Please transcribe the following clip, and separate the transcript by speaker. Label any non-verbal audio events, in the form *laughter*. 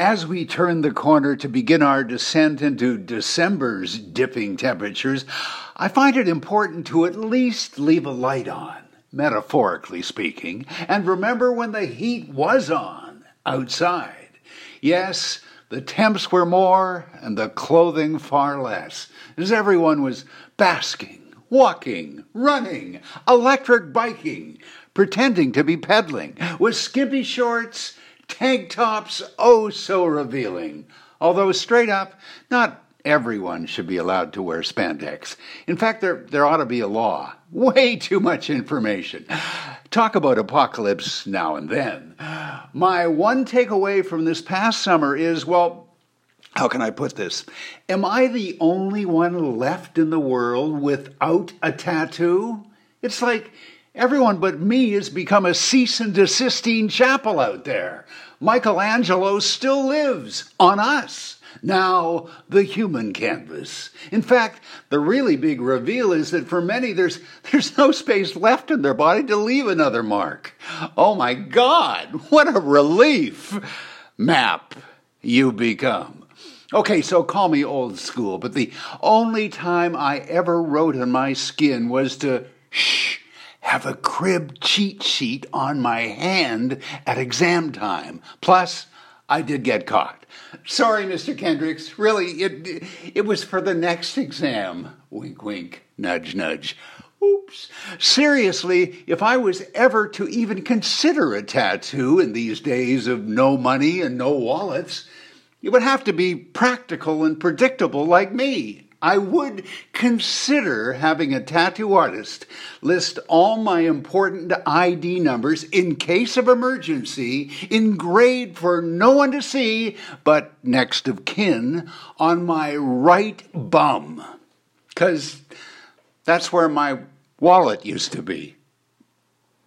Speaker 1: As we turn the corner to begin our descent into December's dipping temperatures, I find it important to at least leave a light on, metaphorically speaking, and remember when the heat was on outside. Yes, the temps were more and the clothing far less, as everyone was basking, walking, running, electric biking, pretending to be pedaling, with skimpy shorts tank tops oh so revealing. Although, straight up, not everyone should be allowed to wear spandex. In fact, there, there ought to be a law. Way too much information. Talk about apocalypse now and then. My one takeaway from this past summer is well, how can I put this? Am I the only one left in the world without a tattoo? It's like Everyone but me has become a cease and desisting chapel out there. Michelangelo still lives on us. Now, the human canvas. In fact, the really big reveal is that for many, there's, *laughs* there's no space left in their body to leave another mark. Oh my God, *laughs* what a relief! Map you become. Okay, so call me old school, but the only time I ever wrote on my skin was to shh have a crib cheat sheet on my hand at exam time. Plus, I did get caught. Sorry, Mr. Kendricks. Really, it it was for the next exam. Wink, wink, nudge, nudge. Oops. Seriously, if I was ever to even consider a tattoo in these days of no money and no wallets, it would have to be practical and predictable like me. I would consider having a tattoo artist list all my important ID numbers in case of emergency, engraved for no one to see but next of kin on my right bum. Because that's where my wallet used to be.